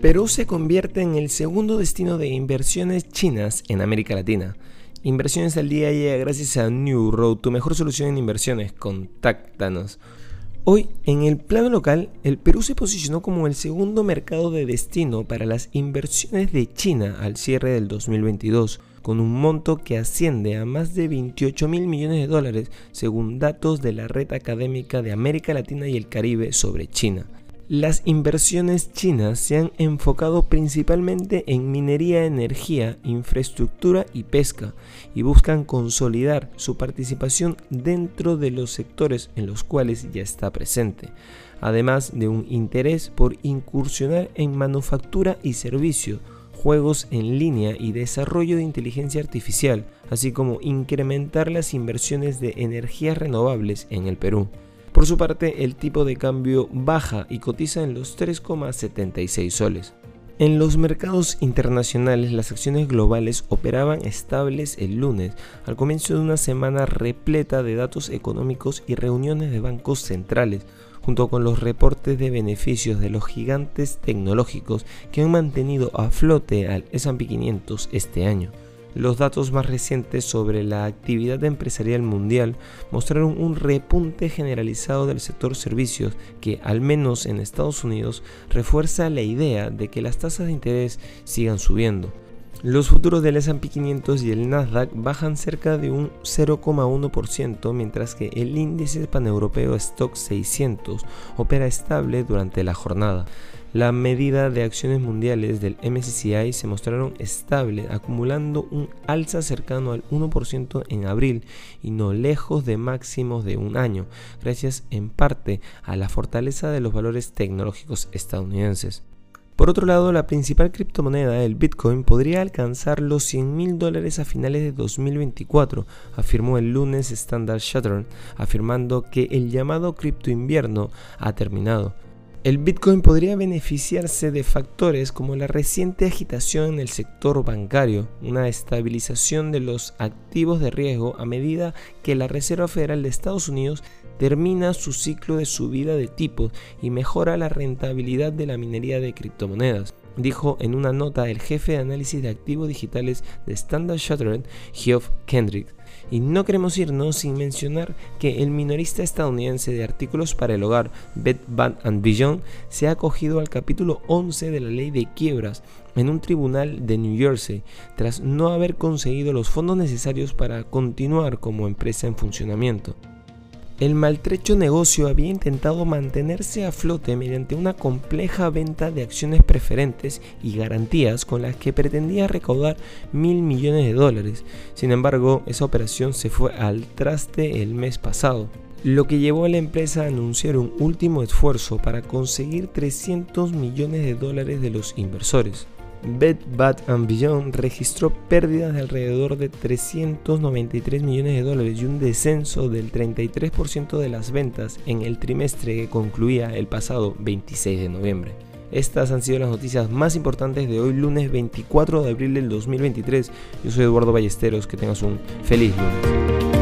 Perú se convierte en el segundo destino de inversiones chinas en América Latina. Inversiones al día llega gracias a New Road, tu mejor solución en inversiones. Contáctanos. Hoy, en el plano local, el Perú se posicionó como el segundo mercado de destino para las inversiones de China al cierre del 2022, con un monto que asciende a más de 28 mil millones de dólares, según datos de la Red Académica de América Latina y el Caribe sobre China. Las inversiones chinas se han enfocado principalmente en minería, energía, infraestructura y pesca y buscan consolidar su participación dentro de los sectores en los cuales ya está presente, además de un interés por incursionar en manufactura y servicio, juegos en línea y desarrollo de inteligencia artificial, así como incrementar las inversiones de energías renovables en el Perú. Por su parte, el tipo de cambio baja y cotiza en los 3,76 soles. En los mercados internacionales las acciones globales operaban estables el lunes, al comienzo de una semana repleta de datos económicos y reuniones de bancos centrales, junto con los reportes de beneficios de los gigantes tecnológicos que han mantenido a flote al S&P 500 este año. Los datos más recientes sobre la actividad empresarial mundial mostraron un repunte generalizado del sector servicios que, al menos en Estados Unidos, refuerza la idea de que las tasas de interés sigan subiendo. Los futuros del S&P 500 y el Nasdaq bajan cerca de un 0,1%, mientras que el índice paneuropeo Stock 600 opera estable durante la jornada. La medida de acciones mundiales del MSCI se mostraron estables, acumulando un alza cercano al 1% en abril y no lejos de máximos de un año, gracias en parte a la fortaleza de los valores tecnológicos estadounidenses. Por otro lado, la principal criptomoneda, el Bitcoin, podría alcanzar los 100 mil dólares a finales de 2024, afirmó el lunes Standard Chartered, afirmando que el llamado cripto invierno ha terminado. El Bitcoin podría beneficiarse de factores como la reciente agitación en el sector bancario, una estabilización de los activos de riesgo a medida que la Reserva Federal de Estados Unidos termina su ciclo de subida de tipos y mejora la rentabilidad de la minería de criptomonedas dijo en una nota el jefe de análisis de activos digitales de Standard Chartered, Geoff Kendrick. Y no queremos irnos sin mencionar que el minorista estadounidense de artículos para el hogar, Bed Bath Beyond, se ha acogido al capítulo 11 de la ley de quiebras en un tribunal de New Jersey, tras no haber conseguido los fondos necesarios para continuar como empresa en funcionamiento. El maltrecho negocio había intentado mantenerse a flote mediante una compleja venta de acciones preferentes y garantías con las que pretendía recaudar mil millones de dólares. Sin embargo, esa operación se fue al traste el mes pasado, lo que llevó a la empresa a anunciar un último esfuerzo para conseguir 300 millones de dólares de los inversores. Bed Bath Beyond registró pérdidas de alrededor de 393 millones de dólares y un descenso del 33% de las ventas en el trimestre que concluía el pasado 26 de noviembre. Estas han sido las noticias más importantes de hoy lunes 24 de abril del 2023. Yo soy Eduardo Ballesteros, que tengas un feliz lunes.